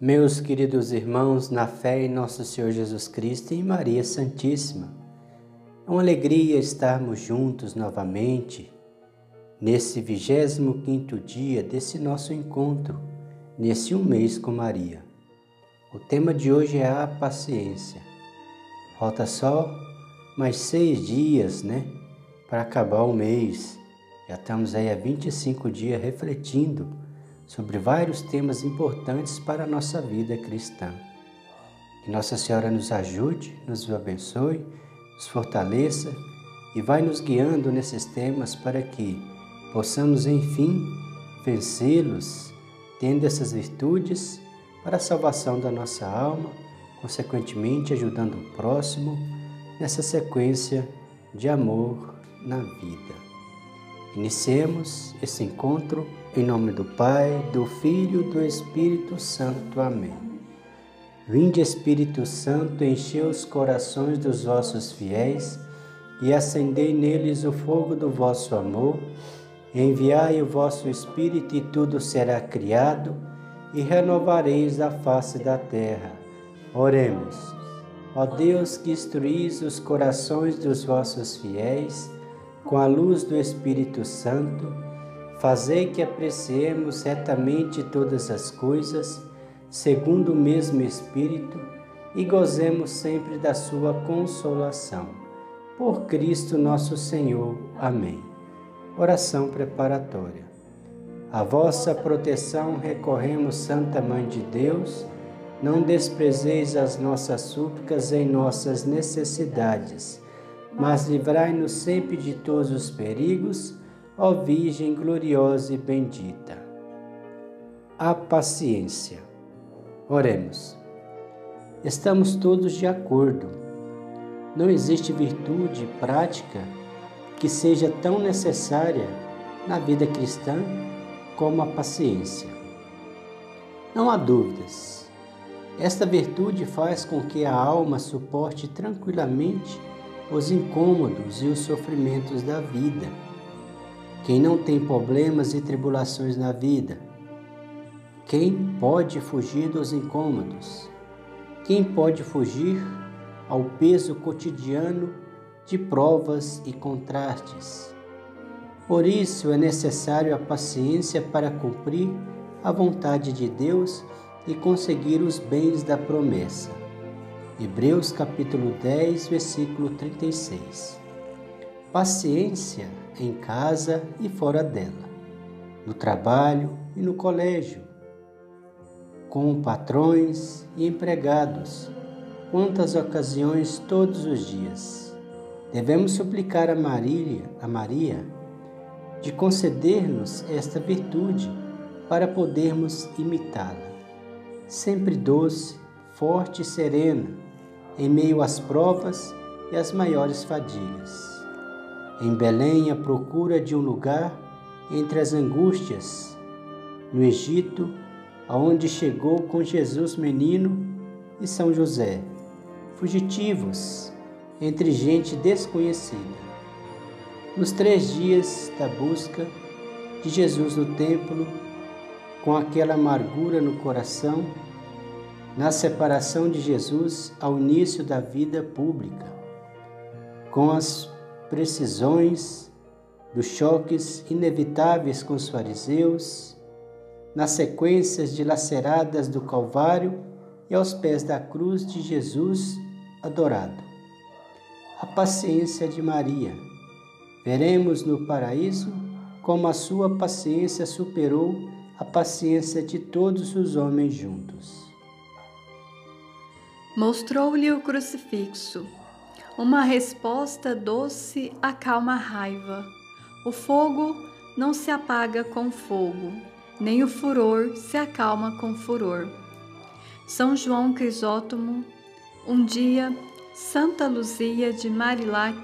Meus queridos irmãos, na fé em nosso Senhor Jesus Cristo e em Maria Santíssima, é uma alegria estarmos juntos novamente nesse 25 dia desse nosso encontro, nesse um mês com Maria. O tema de hoje é a paciência. Falta só mais seis dias, né, para acabar o mês. Já estamos aí há 25 dias refletindo sobre vários temas importantes para a nossa vida cristã. Que Nossa Senhora nos ajude, nos abençoe, nos fortaleça e vai nos guiando nesses temas para que possamos, enfim, vencê-los, tendo essas virtudes para a salvação da nossa alma, consequentemente ajudando o próximo nessa sequência de amor na vida. Iniciemos esse encontro em nome do Pai, do Filho e do Espírito Santo. Amém. Vinde, Espírito Santo, enchei os corações dos vossos fiéis e acendei neles o fogo do vosso amor. Enviai o vosso Espírito e tudo será criado e renovareis a face da terra. Oremos. Ó Deus que instruís os corações dos vossos fiéis com a luz do Espírito Santo, Fazei que apreciemos retamente todas as coisas, segundo o mesmo Espírito, e gozemos sempre da Sua consolação. Por Cristo nosso Senhor. Amém. Oração preparatória. A vossa proteção recorremos, Santa Mãe de Deus. Não desprezeis as nossas súplicas em nossas necessidades, mas livrai-nos sempre de todos os perigos ó Virgem gloriosa e bendita. A paciência. Oremos. Estamos todos de acordo. Não existe virtude prática que seja tão necessária na vida cristã como a paciência. Não há dúvidas. Esta virtude faz com que a alma suporte tranquilamente os incômodos e os sofrimentos da vida quem não tem problemas e tribulações na vida? Quem pode fugir dos incômodos? Quem pode fugir ao peso cotidiano de provas e contrastes? Por isso é necessário a paciência para cumprir a vontade de Deus e conseguir os bens da promessa. Hebreus capítulo 10, versículo 36. Paciência em casa e fora dela, no trabalho e no colégio, com patrões e empregados, quantas ocasiões todos os dias. Devemos suplicar a Maria, a Maria de conceder-nos esta virtude para podermos imitá-la. Sempre doce, forte e serena, em meio às provas e às maiores fadigas. Em Belém, a procura de um lugar entre as angústias. No Egito, aonde chegou com Jesus menino e São José, fugitivos entre gente desconhecida. Nos três dias da busca de Jesus no templo, com aquela amargura no coração, na separação de Jesus ao início da vida pública, com as precisões, dos choques inevitáveis com os fariseus, nas sequências dilaceradas do Calvário e aos pés da cruz de Jesus adorado. A paciência de Maria. Veremos no paraíso como a sua paciência superou a paciência de todos os homens juntos. Mostrou-lhe o crucifixo uma resposta doce acalma a raiva. O fogo não se apaga com fogo, nem o furor se acalma com furor. São João Crisóstomo, um dia, Santa Luzia de Marilac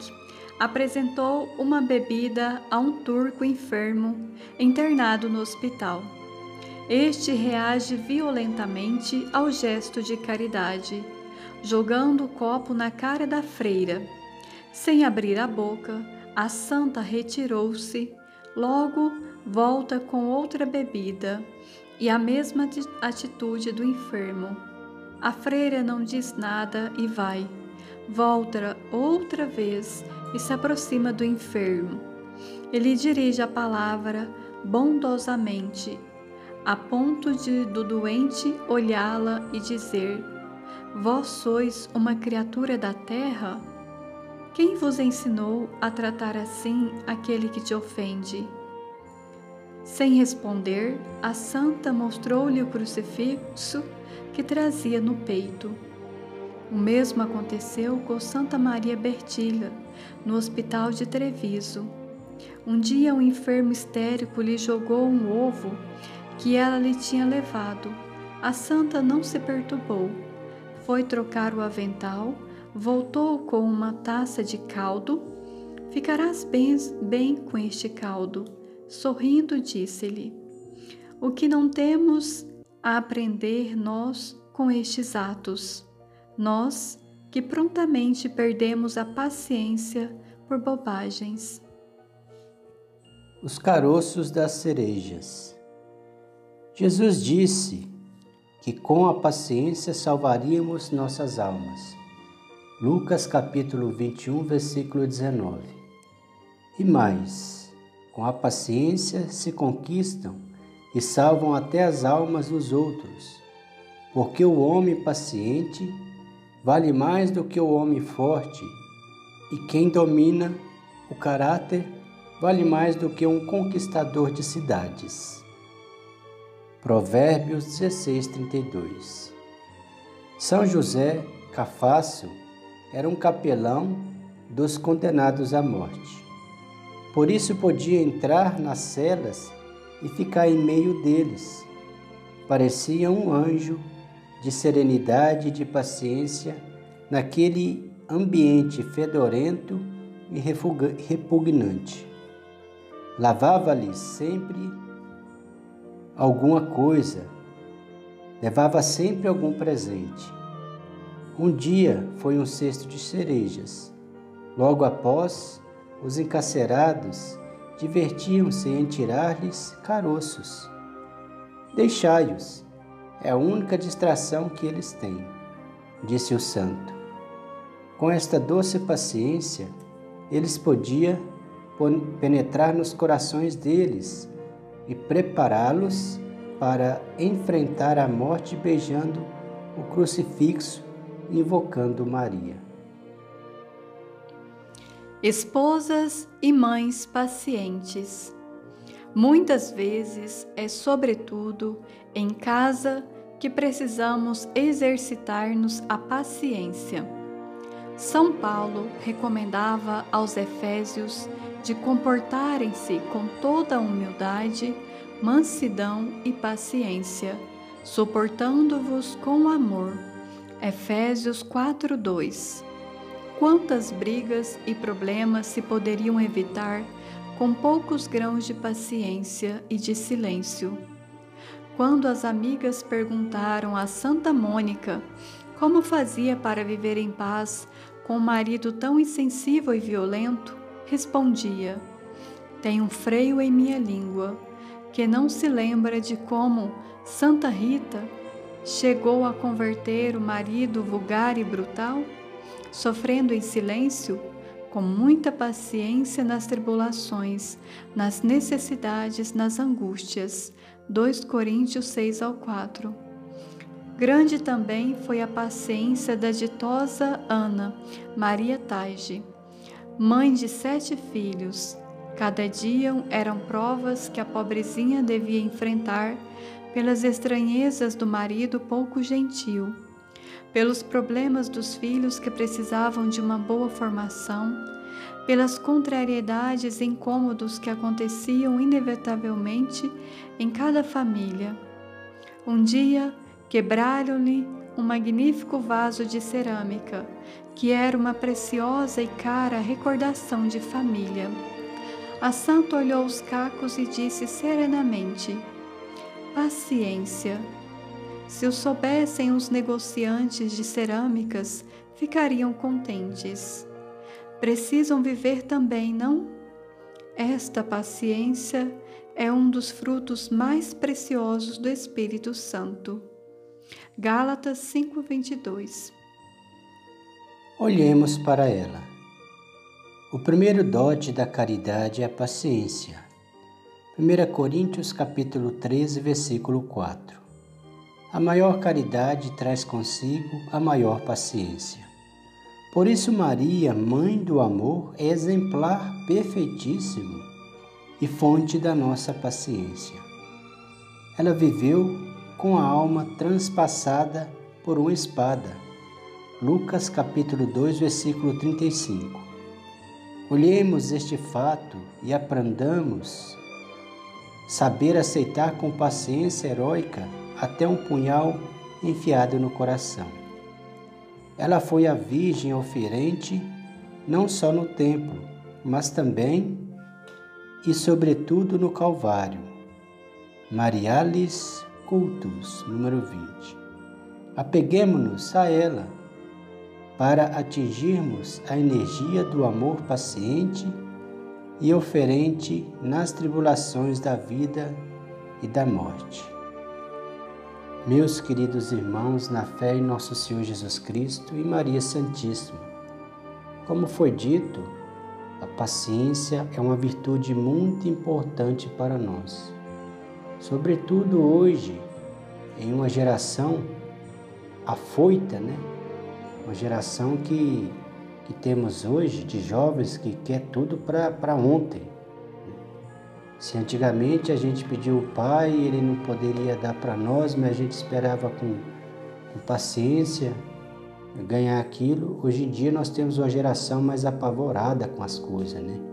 apresentou uma bebida a um turco enfermo internado no hospital. Este reage violentamente ao gesto de caridade jogando o copo na cara da freira. Sem abrir a boca, a santa retirou-se, logo volta com outra bebida e a mesma atitude do enfermo. A freira não diz nada e vai. Volta outra vez e se aproxima do enfermo. Ele dirige a palavra bondosamente, a ponto de do doente olhá-la e dizer: Vós sois uma criatura da terra? Quem vos ensinou a tratar assim aquele que te ofende? Sem responder, a santa mostrou-lhe o crucifixo que trazia no peito. O mesmo aconteceu com Santa Maria Bertilha, no hospital de Treviso. Um dia um enfermo histérico lhe jogou um ovo que ela lhe tinha levado. A santa não se perturbou. Foi trocar o avental, voltou com uma taça de caldo. Ficarás bem, bem com este caldo. Sorrindo, disse-lhe: O que não temos a aprender nós com estes atos? Nós que prontamente perdemos a paciência por bobagens. Os caroços das cerejas. Jesus disse que com a paciência salvaríamos nossas almas. Lucas capítulo 21, versículo 19. E mais, com a paciência se conquistam e salvam até as almas dos outros, porque o homem paciente vale mais do que o homem forte, e quem domina o caráter vale mais do que um conquistador de cidades. Provérbios 16, 32 São José Cafácio era um capelão dos condenados à morte. Por isso podia entrar nas celas e ficar em meio deles. Parecia um anjo de serenidade e de paciência naquele ambiente fedorento e repugnante. Lavava-lhes sempre alguma coisa, levava sempre algum presente. Um dia foi um cesto de cerejas. Logo após, os encarcerados divertiam-se em tirar-lhes caroços. Deixai-os, é a única distração que eles têm, disse o santo. Com esta doce paciência, eles podiam penetrar nos corações deles e prepará-los para enfrentar a morte beijando o crucifixo invocando Maria. Esposas e mães pacientes. Muitas vezes é, sobretudo, em casa que precisamos exercitar-nos a paciência. São Paulo recomendava aos Efésios de comportarem-se com toda humildade, mansidão e paciência, suportando-vos com amor. Efésios 4:2. Quantas brigas e problemas se poderiam evitar com poucos grãos de paciência e de silêncio. Quando as amigas perguntaram a Santa Mônica como fazia para viver em paz com um marido tão insensível e violento, respondia: Tem um freio em minha língua, que não se lembra de como Santa Rita chegou a converter o marido vulgar e brutal, sofrendo em silêncio com muita paciência nas tribulações, nas necessidades, nas angústias. 2 Coríntios 6 ao 4. Grande também foi a paciência da ditosa Ana Maria Tage, mãe de sete filhos. Cada dia eram provas que a pobrezinha devia enfrentar pelas estranhezas do marido pouco gentil pelos problemas dos filhos que precisavam de uma boa formação, pelas contrariedades e incômodos que aconteciam inevitavelmente em cada família. Um dia quebraram-lhe um magnífico vaso de cerâmica, que era uma preciosa e cara recordação de família. A santa olhou os cacos e disse serenamente: Paciência se o soubessem os negociantes de cerâmicas, ficariam contentes. Precisam viver também, não? Esta paciência é um dos frutos mais preciosos do Espírito Santo. Gálatas 5:22. Olhemos para ela. O primeiro dote da caridade é a paciência. 1 Coríntios capítulo 13, versículo 4. A maior caridade traz consigo a maior paciência. Por isso Maria, mãe do amor, é exemplar perfeitíssimo e fonte da nossa paciência. Ela viveu com a alma transpassada por uma espada. Lucas capítulo 2, versículo 35. Olhemos este fato e aprendamos saber aceitar com paciência heróica até um punhal enfiado no coração. Ela foi a virgem oferente não só no templo, mas também e sobretudo no Calvário. Marialis Cultus, número 20. Apeguemos-nos a ela para atingirmos a energia do amor paciente e oferente nas tribulações da vida e da morte. Meus queridos irmãos, na fé em nosso Senhor Jesus Cristo e Maria Santíssima, como foi dito, a paciência é uma virtude muito importante para nós, sobretudo hoje, em uma geração afoita, né? Uma geração que que temos hoje de jovens que quer tudo para ontem. Se antigamente a gente pediu o pai, ele não poderia dar para nós, mas a gente esperava com, com paciência ganhar aquilo. Hoje em dia nós temos uma geração mais apavorada com as coisas, né?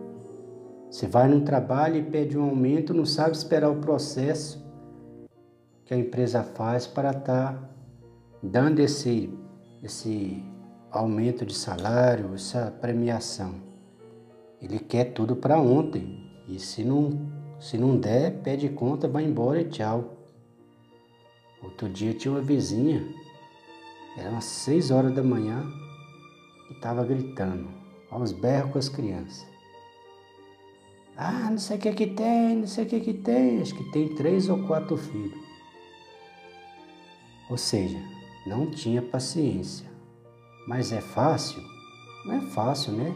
Você vai num trabalho e pede um aumento, não sabe esperar o processo que a empresa faz para estar tá dando esse, esse aumento de salário, essa premiação. Ele quer tudo para ontem. E se não, se não der, pede conta, vai embora e tchau. Outro dia tinha uma vizinha, era umas seis horas da manhã, e estava gritando, aos berros com as crianças. Ah, não sei o que que tem, não sei o que que tem. Acho que tem três ou quatro filhos. Ou seja, não tinha paciência. Mas é fácil? Não é fácil, né?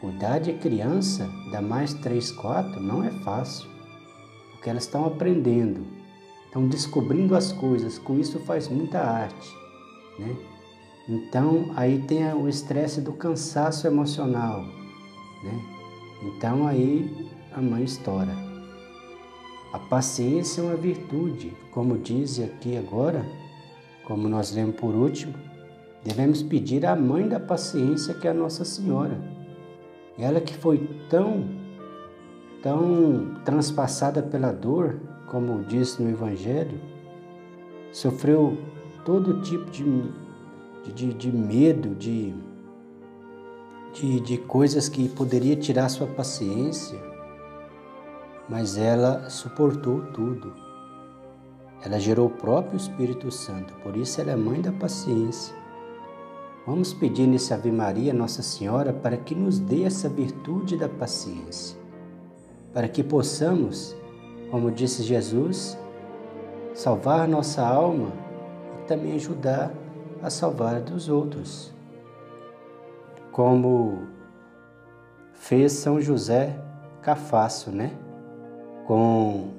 Cuidar de criança, da mais três, quatro, não é fácil. Porque elas estão aprendendo, estão descobrindo as coisas, com isso faz muita arte, né? Então aí tem o estresse do cansaço emocional, né? Então aí a mãe estoura. A paciência é uma virtude, como diz aqui agora, como nós lemos por último, Devemos pedir à mãe da paciência, que é a Nossa Senhora. Ela que foi tão, tão transpassada pela dor, como diz no Evangelho, sofreu todo tipo de, de, de medo, de, de, de coisas que poderia tirar sua paciência, mas ela suportou tudo. Ela gerou o próprio Espírito Santo, por isso ela é mãe da paciência. Vamos pedir nesse Ave Maria Nossa Senhora para que nos dê essa virtude da paciência, para que possamos, como disse Jesus, salvar nossa alma e também ajudar a salvar dos outros. Como fez São José Cafácio, né? Com,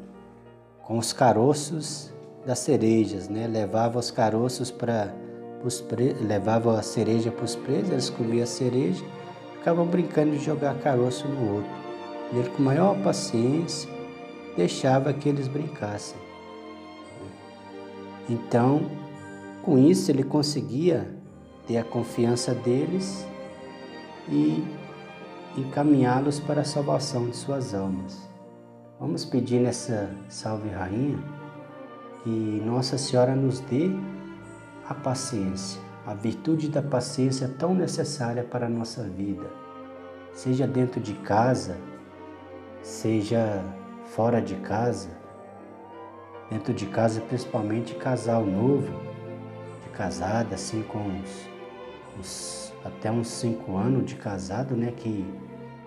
com os caroços das cerejas, né? Levava os caroços para pre... levavam a cereja para os presos, eles comiam a cereja, ficavam brincando de jogar caroço no outro. E ele, com maior paciência, deixava que eles brincassem. Então, com isso, ele conseguia ter a confiança deles e encaminhá-los para a salvação de suas almas. Vamos pedir nessa Salve Rainha que Nossa Senhora nos dê a paciência, a virtude da paciência tão necessária para a nossa vida, seja dentro de casa, seja fora de casa, dentro de casa principalmente casal novo, de casada, assim com uns, uns, até uns cinco anos de casado, né, que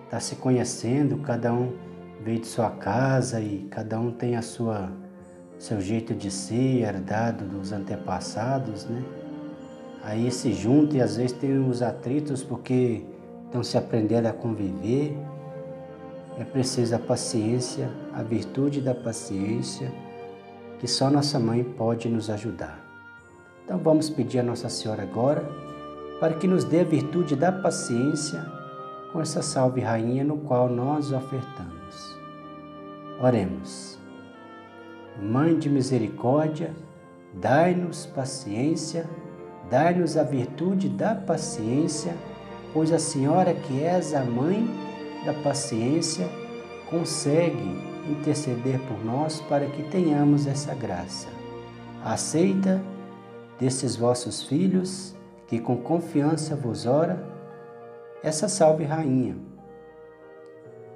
está se conhecendo, cada um veio de sua casa e cada um tem a sua seu jeito de ser, herdado dos antepassados, né? Aí se juntam e às vezes tem os atritos porque estão se aprendendo a conviver. É preciso a paciência, a virtude da paciência, que só nossa mãe pode nos ajudar. Então vamos pedir a Nossa Senhora agora para que nos dê a virtude da paciência com essa salve rainha no qual nós ofertamos. Oremos. Mãe de misericórdia, dai-nos paciência, dai-nos a virtude da paciência, pois a Senhora que és a mãe da paciência consegue interceder por nós para que tenhamos essa graça. Aceita desses vossos filhos que com confiança vos ora, essa salve rainha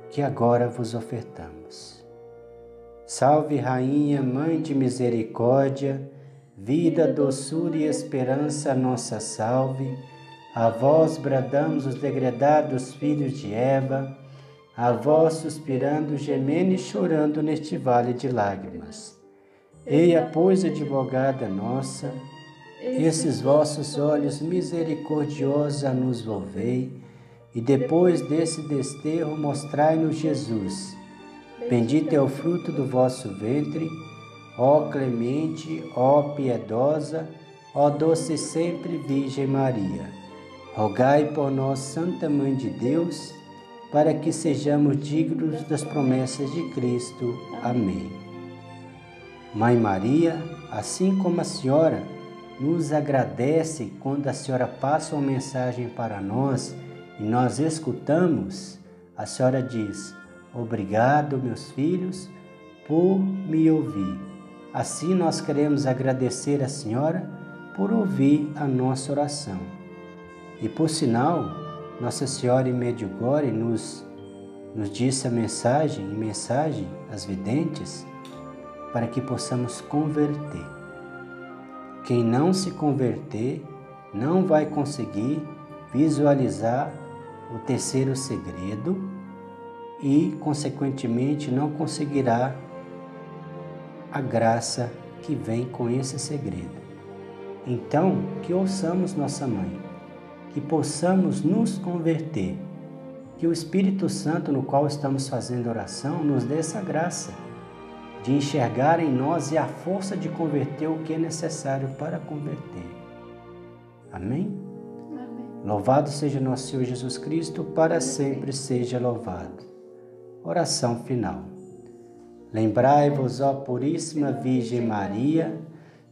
que agora vos ofertamos. Salve rainha, mãe de misericórdia, vida, doçura e esperança, nossa salve. A vós bradamos os degredados filhos de Eva, a vós suspirando, gemendo e chorando neste vale de lágrimas. Eia, pois, advogada nossa, esses vossos olhos misericordiosos a nos volvei, e depois desse desterro mostrai-nos Jesus. Bendito é o fruto do vosso ventre, ó clemente, ó piedosa, ó doce sempre Virgem Maria. Rogai por nós, Santa Mãe de Deus, para que sejamos dignos das promessas de Cristo. Amém. Mãe Maria, assim como a Senhora, nos agradece quando a senhora passa uma mensagem para nós e nós escutamos, a senhora diz: Obrigado, meus filhos, por me ouvir. Assim nós queremos agradecer a senhora por ouvir a nossa oração. E por sinal, Nossa Senhora em Medjugorje nos, nos disse a mensagem, em mensagem, as videntes, para que possamos converter. Quem não se converter não vai conseguir visualizar o terceiro segredo e, consequentemente, não conseguirá a graça que vem com esse segredo. Então, que ouçamos nossa mãe, que possamos nos converter, que o Espírito Santo, no qual estamos fazendo oração, nos dê essa graça de enxergar em nós e a força de converter o que é necessário para converter. Amém? Amém. Louvado seja nosso Senhor Jesus Cristo, para sempre seja louvado. Oração final. Lembrai-vos, ó Puríssima Virgem Maria,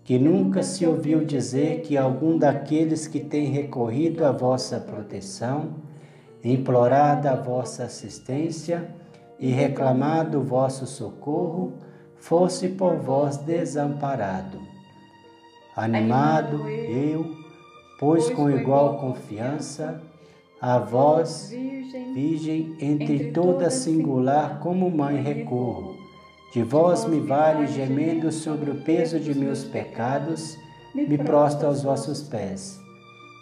que nunca se ouviu dizer que algum daqueles que tem recorrido à vossa proteção, implorado a vossa assistência e reclamado o vosso socorro, fosse por vós desamparado. Animado eu, pois com igual confiança, a vós, Virgem, entre toda singular como mãe recorro. De vós me vale gemendo sobre o peso de meus pecados, me prostro aos vossos pés.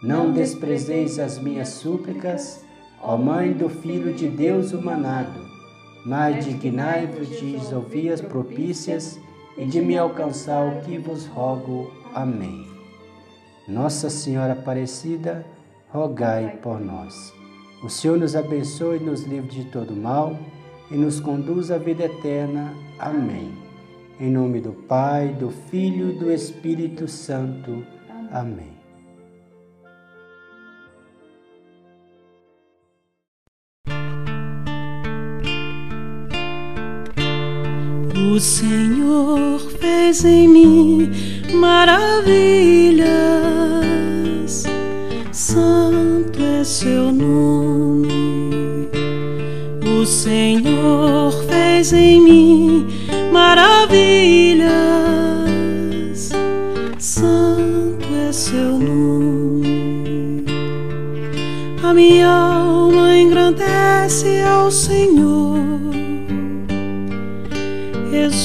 Não desprezeis as minhas súplicas, ó Mãe do Filho de Deus humanado mas dignai-vos de ouvir as propícias e de me alcançar o que vos rogo. Amém. Nossa Senhora Aparecida, rogai por nós. O Senhor nos abençoe nos livre de todo mal e nos conduz à vida eterna. Amém. Em nome do Pai, do Filho e do Espírito Santo. Amém. O Senhor fez em mim maravilhas, santo é seu nome. O Senhor fez em mim maravilhas,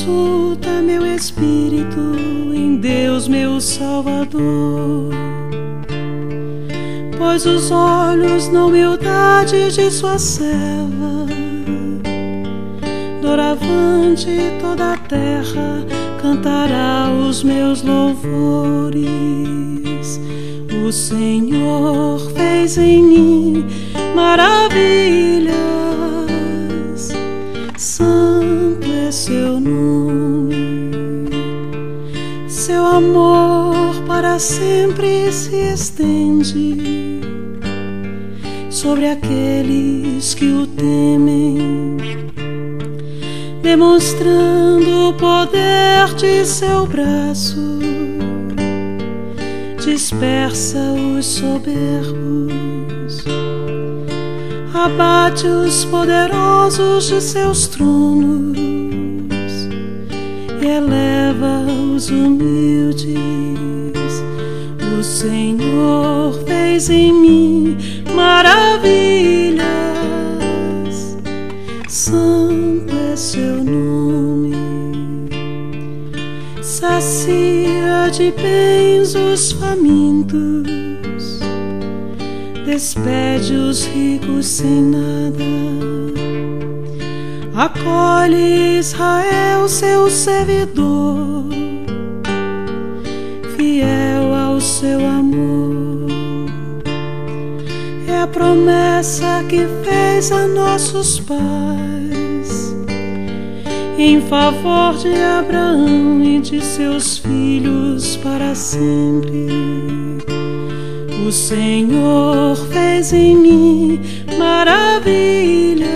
exulta meu espírito em Deus, meu Salvador. Pois os olhos na humildade de sua serva doravante toda a terra cantará os meus louvores. O Senhor fez em mim maravilhas, santo é seu nome. Amor para sempre se estende sobre aqueles que o temem, demonstrando o poder de seu braço, dispersa os soberbos, abate os poderosos de seus tronos eleva os humildes. O Senhor fez em mim maravilhas, santo é seu nome. Sacia de bens os famintos, despede os ricos sem nada. Acolhe Israel, seu servidor, fiel ao seu amor é a promessa que fez a nossos pais em favor de Abraão e de seus filhos para sempre. O Senhor fez em mim maravilhas,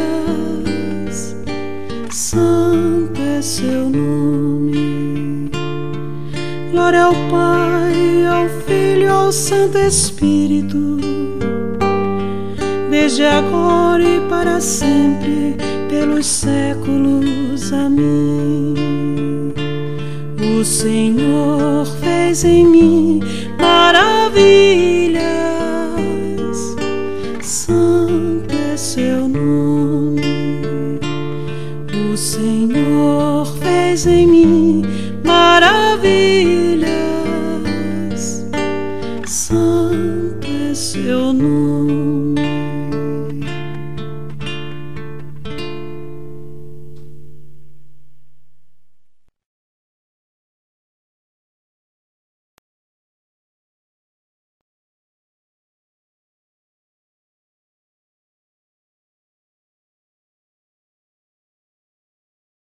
seu nome. Glória ao Pai, ao Filho, ao Santo Espírito desde agora e para sempre, pelos séculos. Amém. O Senhor fez em mim maravilhas,